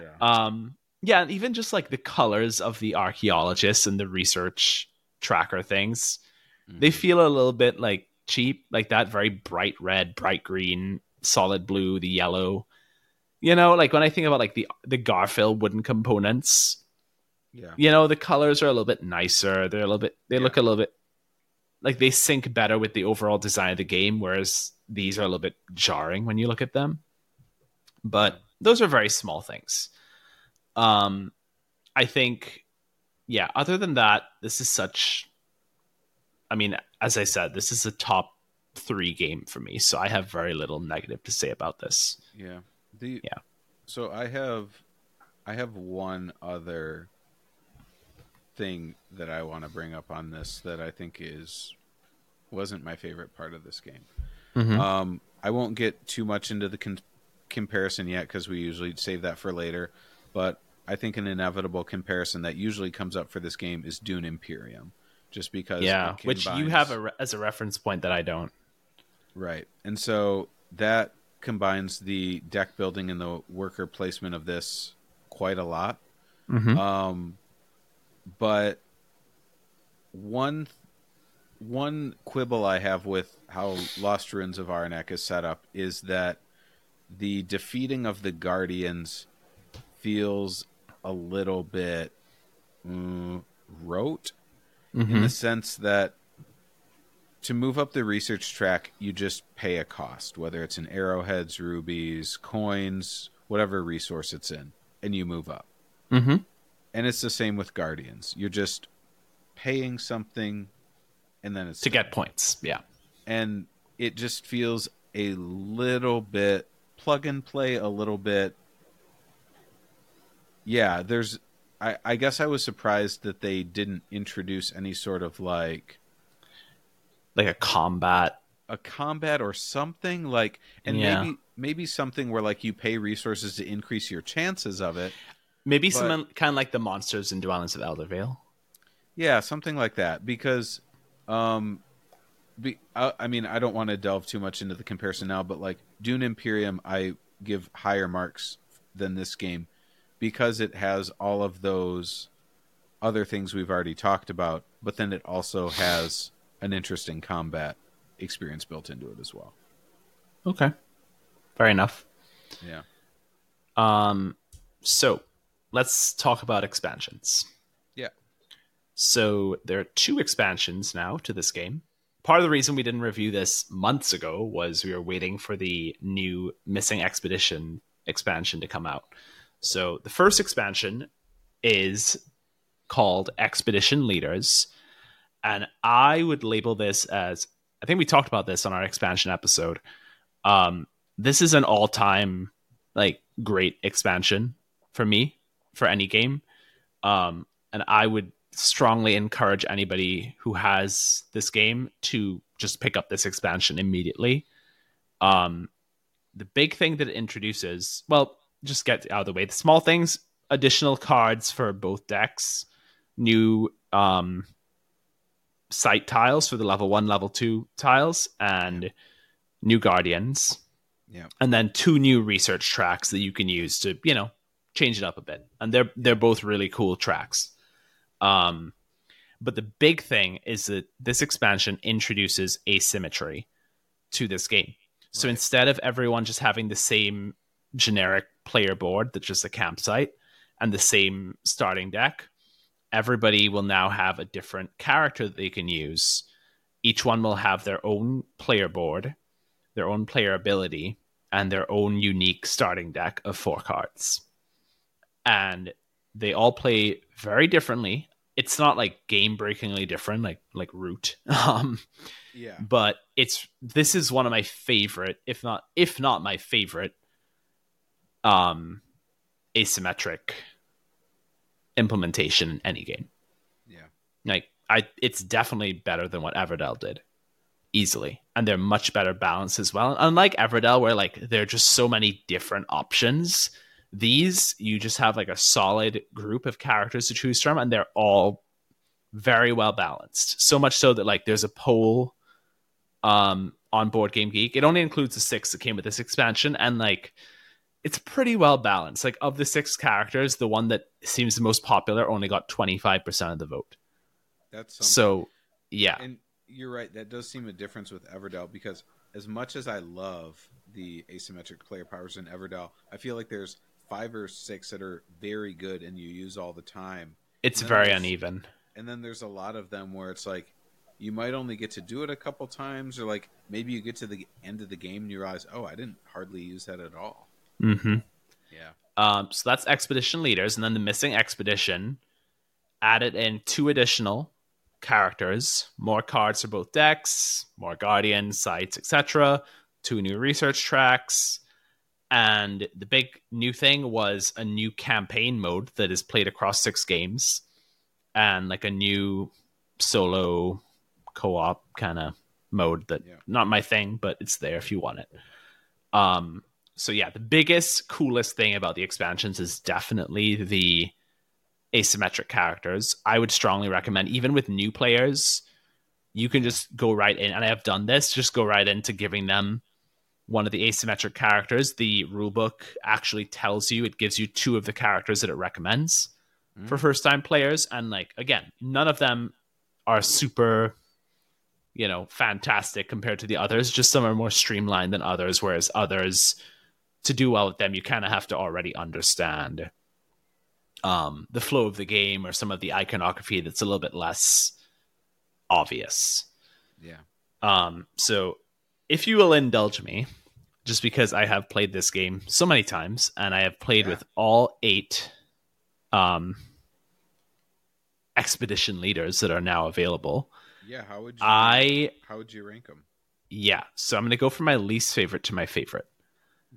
yeah Um, yeah, and even just like the colors of the archaeologists and the research tracker things, they Mhm. feel a little bit like cheap, like that very bright red, bright green, solid blue, the yellow. You know, like when I think about like the the Garfield wooden components, yeah you know, the colors are a little bit nicer. They're a little bit they Yeah. look a little bit like they sync better with the overall design of the game, whereas these are a little bit jarring when you look at them. But those are very small things. Um I think yeah, other than that, this is such I mean, as I said, this is a top three game for me, so I have very little negative to say about this. Yeah. The Yeah. So I have I have one other thing that I want to bring up on this that I think is wasn't my favorite part of this game. Mm-hmm. Um I won't get too much into the con- comparison yet cuz we usually save that for later, but I think an inevitable comparison that usually comes up for this game is Dune Imperium just because yeah, it which you have a re- as a reference point that I don't. Right. And so that combines the deck building and the worker placement of this quite a lot. Mm-hmm. Um, but one one quibble I have with how Lost Ruins of Arnak is set up is that the defeating of the Guardians feels a little bit mm, rote Mm-hmm. in the sense that to move up the research track, you just pay a cost, whether it's in arrowheads, rubies, coins, whatever resource it's in, and you move up. Mm-hmm. And it's the same with Guardians. You're just paying something, and then it's To get points, yeah. and it just feels a little bit plug and play a little bit yeah there's I, I guess i was surprised that they didn't introduce any sort of like like a combat a combat or something like and Yeah. maybe maybe something where like you pay resources to increase your chances of it maybe But- some kind of like the monsters in dwellings of eldervale Yeah, something like that. Because, um, be, I, I mean, I don't want to delve too much into the comparison now, but like Dune Imperium, I give higher marks than this game because it has all of those other things we've already talked about, but then it also has an interesting combat experience built into it as well. okay fair enough Yeah. Um, so let's talk about expansions. Yeah. So there are two expansions now to this game. Part of the reason we didn't review this months ago was we were waiting for the new Missing Expedition expansion to come out. So the first expansion is called Expedition Leaders, and I would label this as I think we talked about this on our expansion episode. Um, this is an all-time like great expansion for me for any game. Um, and I would strongly encourage anybody who has this game to just pick up this expansion immediately. Um, the big thing that it introduces, well, just get out of the way. The small things, additional cards for both decks, new um, site tiles for the level one, level two tiles, and new guardians Yeah. and then two new research tracks that you can use to you know change it up a bit and they're they're both really cool tracks um but the big thing is that this expansion introduces asymmetry to this game so Right. instead of everyone just having the same generic player board that's just a campsite and the same starting deck everybody will now have a different character that they can use each one will have their own player board their own player ability and their own unique starting deck of four cards. And they all play very differently. It's not like game breakingly different like like Root. Um Yeah. but it's this is one of my favorite if not if not my favorite um asymmetric implementation in any game. Yeah. Like I it's definitely better than what Everdell did. Easily. And they're much better balanced as well. Unlike Everdell, where like there are just so many different options, these you just have like a solid group of characters to choose from, and they're all very well balanced. So much so that like there's a poll um on Board Game Geek. It only includes the six that came with this expansion, and like it's pretty well balanced. Like of the six characters, the one that seems the most popular only got 25% of the vote. That's something. So yeah. And you're right. That does seem a difference with Everdell because as much as I love the asymmetric player powers in Everdell, I feel like there's five or six that are very good and you use all the time. It's very uneven. And then there's a lot of them where it's like you might only get to do it a couple times, or like maybe you get to the end of the game and you realize, oh, I didn't hardly use that at all. Mm-hmm. Yeah. Um, so that's expedition leaders, and then the missing expedition added in two additional characters, more cards for both decks, more guardians, sites, etc. Two new research tracks, and the big new thing was a new campaign mode that is played across six games, and like a new solo co-op kind of mode that Yeah. not my thing, but it's there if you want it. Um, so yeah, the biggest, coolest thing about the expansions is definitely the asymmetric characters. I would strongly recommend, even with new players, you can just go right in, and I have done this, just go right into giving them one of the asymmetric characters. The rulebook actually tells you, it gives you two of the characters that it recommends for first time players. And like, again, none of them are super, you know, fantastic compared to the others. Just some are more streamlined than others, whereas others, to do well with them, you kind of have to already understand um, the flow of the game or some of the iconography that's a little bit less obvious. Yeah. Um, so if you will indulge me, just because I have played this game so many times and I have played Yeah. with all eight um, expedition leaders that are now available, Yeah. How would you? I how would you rank them? Yeah. So I'm going to go from my least favorite to my favorite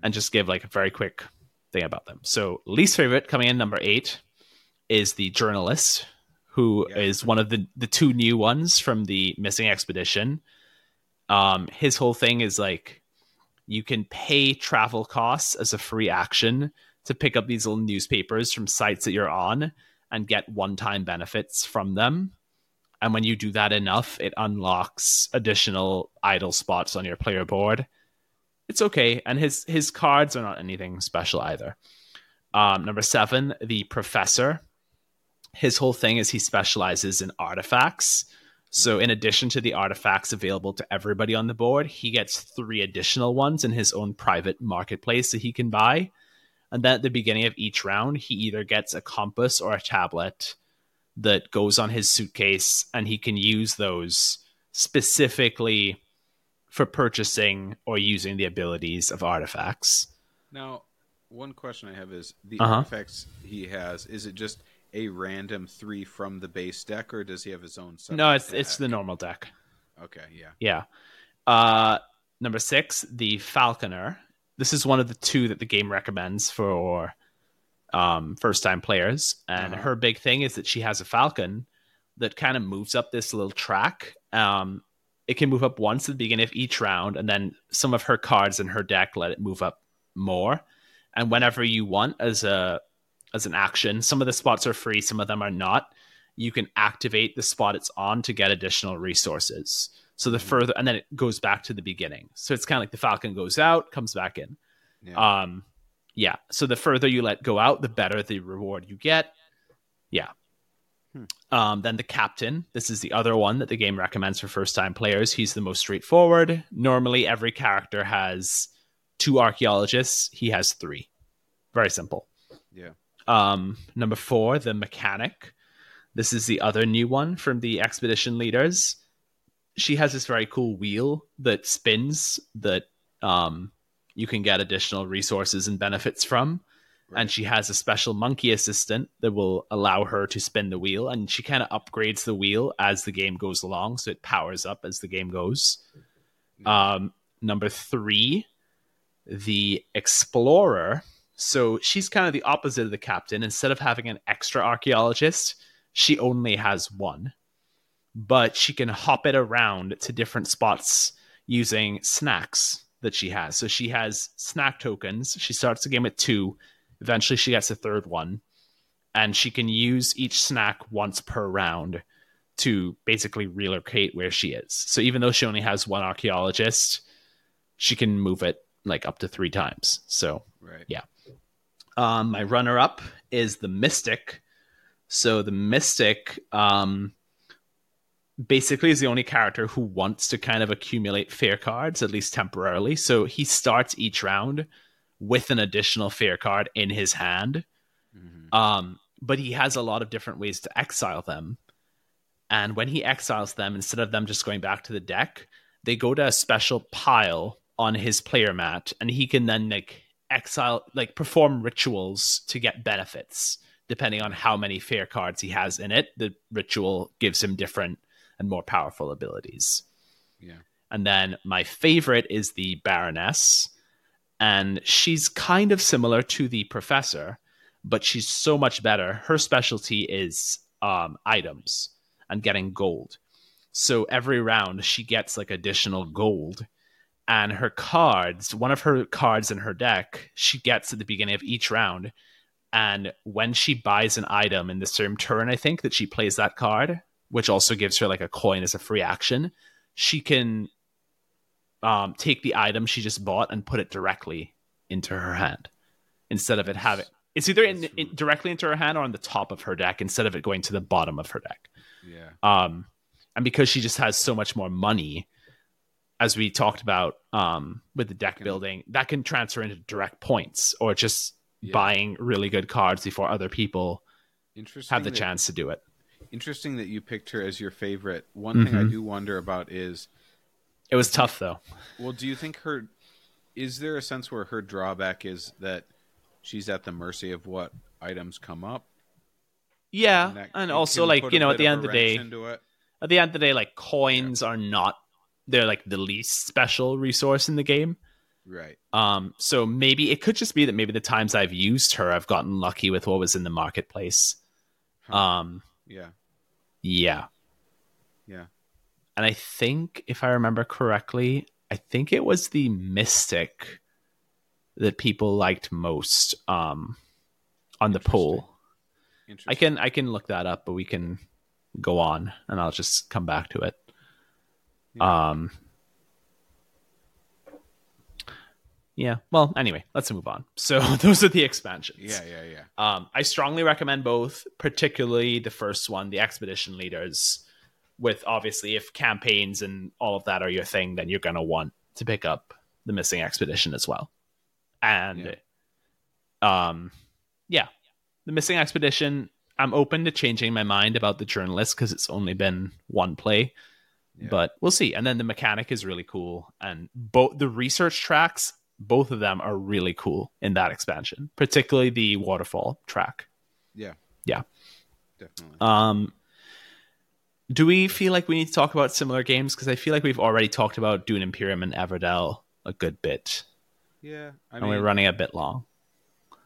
and just give like a very quick thing about them. So, least favorite coming in number eight is the journalist, who yeah. is one of the, the two new ones from the missing expedition. Um, his whole thing is like you can pay travel costs as a free action to pick up these little newspapers from sites that you're on and get one time benefits from them. And when you do that enough, it unlocks additional idol spots on your player board. It's okay, and his his cards are not anything special either. Um, number seven, the professor. His whole thing is he specializes in artifacts. So, in addition to the artifacts available to everybody on the board, he gets three additional ones in his own private marketplace that he can buy. And then at the beginning of each round, he either gets a compass or a tablet that goes on his suitcase, and he can use those specifically for purchasing or using the abilities of artifacts. Now, one question I have is the uh-huh. artifacts he has, is it just a random three from the base deck, or does he have his own? No, it's deck? it's the normal deck. Okay, yeah, yeah. Uh, number six, the Falconer. This is one of the two that the game recommends for um, first time players, and uh-huh. her big thing is that she has a falcon that kind of moves up this little track. Um, it can move up once at the beginning of each round, and then some of her cards in her deck let it move up more. And whenever you want, as a as an action. Some of the spots are free, some of them are not. You can activate the spot it's on to get additional resources. So the mm-hmm. further, and then it goes back to the beginning. So it's kind of like the Falcon goes out, comes back in. Yeah. Um, yeah. So the further you let go out, the better the reward you get. Yeah. Hmm. Um, then the captain. This is the other one that the game recommends for first time players. He's the most straightforward. Normally, every character has two archaeologists. He has three. Very simple. Yeah. Um, number four, the mechanic. This is the other new one from the expedition leaders. She has this very cool wheel that spins that um, you can get additional resources and benefits from. Right. And she has a special monkey assistant that will allow her to spin the wheel. And she kind of upgrades the wheel as the game goes along. So it powers up as the game goes. Um, number three, the explorer so she's kind of the opposite of the captain. Instead of having an extra archaeologist, she only has one. But she can hop it around to different spots using snacks that she has. So she has snack tokens. She starts the game with two. Eventually, she gets a third one. And she can use each snack once per round to basically relocate where she is. So even though she only has one archaeologist, she can move it like up to three times. So, right. yeah. Um, my runner up is the Mystic. So the Mystic um, basically is the only character who wants to kind of accumulate fear cards, at least temporarily. So he starts each round with an additional fear card in his hand. Mm-hmm. Um, but he has a lot of different ways to exile them. And when he exiles them, instead of them just going back to the deck, they go to a special pile on his player mat, and he can then like exile like perform rituals to get benefits depending on how many fear cards he has in it. The ritual gives him different and more powerful abilities. Yeah. And then my favorite is the baroness and she's kind of similar to the professor but she's so much better. Her specialty is um, items and getting gold. So every round she gets like additional gold and her cards, one of her cards in her deck, she gets at the beginning of each round. And when she buys an item in the same turn, I think that she plays that card, which also gives her like a coin as a free action, she can um, take the item she just bought and put it directly into her hand instead of it having it's either in, in, directly into her hand or on the top of her deck instead of it going to the bottom of her deck. Yeah. Um, and because she just has so much more money, as we talked about um, with the deck building, that can transfer into direct points or just yeah. buying really good cards before other people have the that, chance to do it. Interesting that you picked her as your favorite. One mm-hmm. thing I mm-hmm. do wonder about is it was tough though. Well, do you think her is there a sense where her drawback is that she's at the mercy of what items come up? Yeah, and, and also like you know, at the end of the day, at the end of the day, like coins yeah. are not they're like the least special resource in the game. Right. Um, so maybe it could just be that maybe the times I've used her, I've gotten lucky with what was in the marketplace. Huh. Um, Yeah. yeah. Yeah. And I think, if I remember correctly, I think it was the Mystic that people liked most um, on the poll. I can I can look that up, but we can go on, and I'll just come back to it. Yeah. Um. Yeah. Well, anyway, let's move on. So those are the expansions. Yeah, yeah, yeah. Um, I strongly recommend both, particularly the first one, the expedition leaders. With obviously, if campaigns and all of that are your thing, then you're gonna want to pick up the missing expedition as well. And, um, yeah, the missing expedition. I'm open to changing my mind about the journalist because it's only been one play, Yeah. but we'll see. And then the mechanic is really cool, and both the research tracks, both of them are really cool in that expansion, particularly the waterfall track. Yeah. Yeah. Definitely. Um, do we feel like we need to talk about similar games? Because I feel like we've already talked about Dune Imperium and Everdell a good bit, yeah. I and mean, we're running a bit long.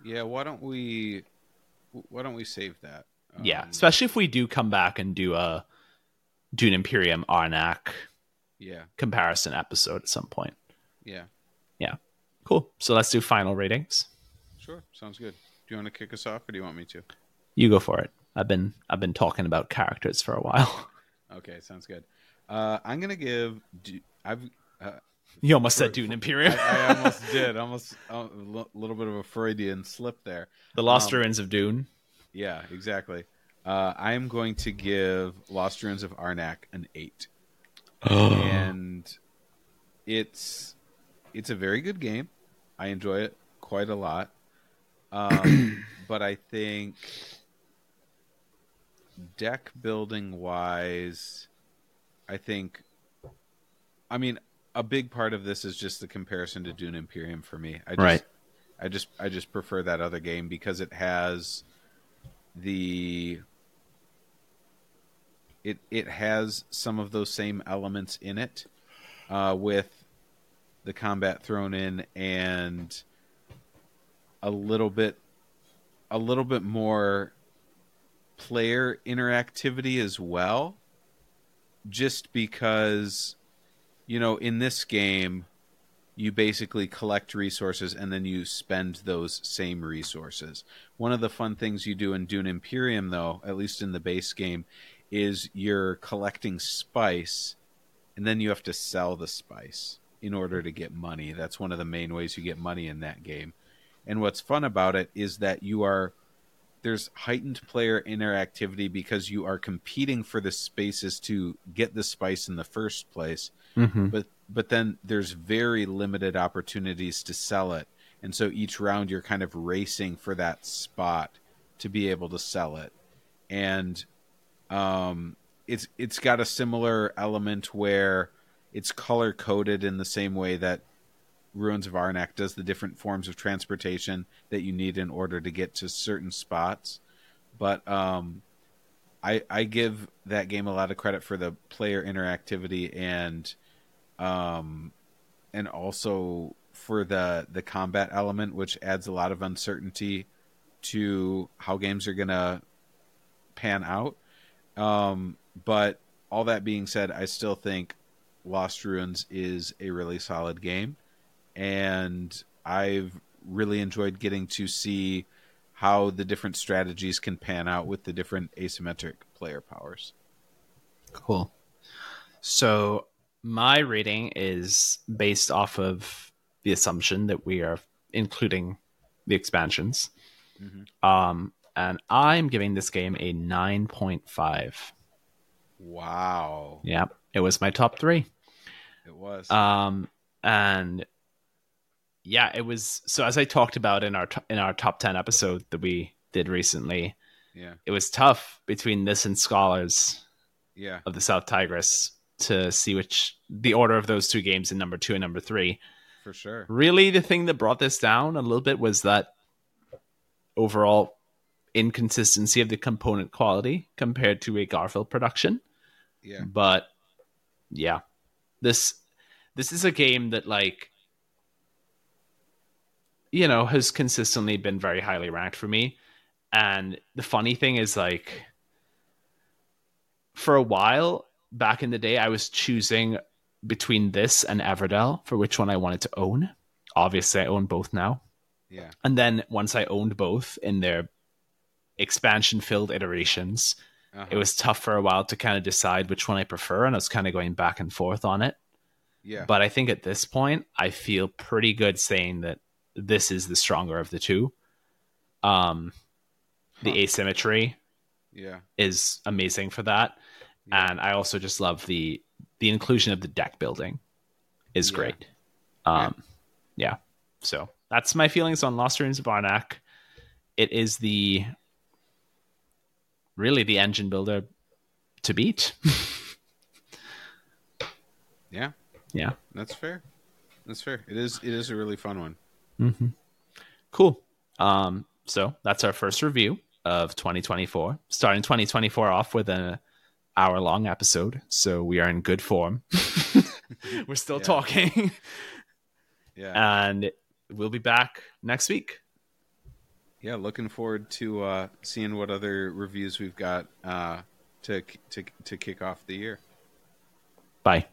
yeah. Why don't we? Why don't we save that? yeah, Um, especially if we do come back and do a Dune Imperium Arnak Yeah. comparison episode at some point. Yeah. Yeah. Cool. So let's do final ratings. Sure. Sounds good. Do you want to kick us off, or do you want me to? You go for it. I've been I've been talking about characters for a while. Okay. Sounds good. Uh, I'm gonna give. I've. Uh, You almost said For- Dune Imperium. I almost did. Almost uh, a little bit of a Freudian slip there. the Lost um, Ruins of Dune. Yeah, exactly. Uh, I am going to give Lost Ruins of Arnak an eight, and it's it's a very good game. I enjoy it quite a lot, um, but I think deck building wise, I think, I mean, a big part of this is just the comparison to Dune Imperium for me. I just, Right. I just I just prefer that other game because it has the it it has some of those same elements in it uh, with the combat thrown in and a little bit a little bit more player interactivity as well just because you know in this game you basically collect resources and then you spend those same resources. One of the fun things you do in Dune Imperium, though, at least in the base game, is you're collecting spice and then you have to sell the spice in order to get money. That's one of the main ways you get money in that game. And what's fun about it is that you are there's heightened player interactivity because you are competing for the spaces to get the spice in the first place Mm-hmm. but but then there's very limited opportunities to sell it and so each round you're kind of racing for that spot to be able to sell it and um it's it's got a similar element where it's color coded in the same way that Ruins of Arnak does the different forms of transportation that you need in order to get to certain spots. But um I I give that game a lot of credit for the player interactivity and um and also for the the combat element which adds a lot of uncertainty to how games are going to pan out um but all that being said I still think Lost Ruins is a really solid game and I've really enjoyed getting to see how the different strategies can pan out with the different asymmetric player powers. Cool. So my rating is based off of the assumption that we are including the expansions. Mhm. Um, and I'm giving this game a 9.5. Wow, Yeah, it was my top three. it was. Um, and yeah, it was. So as I talked about in our in our top ten episode that we did recently, yeah, it was tough between this and Scholars yeah, of the South Tigris to see which the order of those two games in number two and number three. for sure. Really, the thing that brought this down a little bit was that overall inconsistency of the component quality compared to a Garfield production. Yeah, But yeah, This this is a game that like you know has consistently been very highly ranked for me. And the funny thing is like for a while back in the day I was choosing between this and Everdell for which one I wanted to own. Obviously I own both now. Yeah. And then once I owned both in their expansion filled iterations, Uh-huh. it was tough for a while to kind of decide which one I prefer, and I was kind of going back and forth on it. yeah. But I think at this point, I feel pretty good saying that this is the stronger of the two. Um, the Huh. asymmetry yeah. is amazing for that, Yeah. and I also just love the the inclusion of the deck building is Yeah. great. Um, yeah. So that's my feelings on Lost Ruins of Arnak. It is the really the engine builder to beat. Yeah. yeah. That's fair. That's fair. It is it is a really fun one. Mm-hmm. Cool. Um, so that's our first review of 2024. Starting 2024 off with an hour long episode, so we are in good form. We're still Yeah. talking, Yeah. and we'll be back next week. Yeah, looking forward to uh seeing what other reviews we've got uh to to to kick off the year. Bye.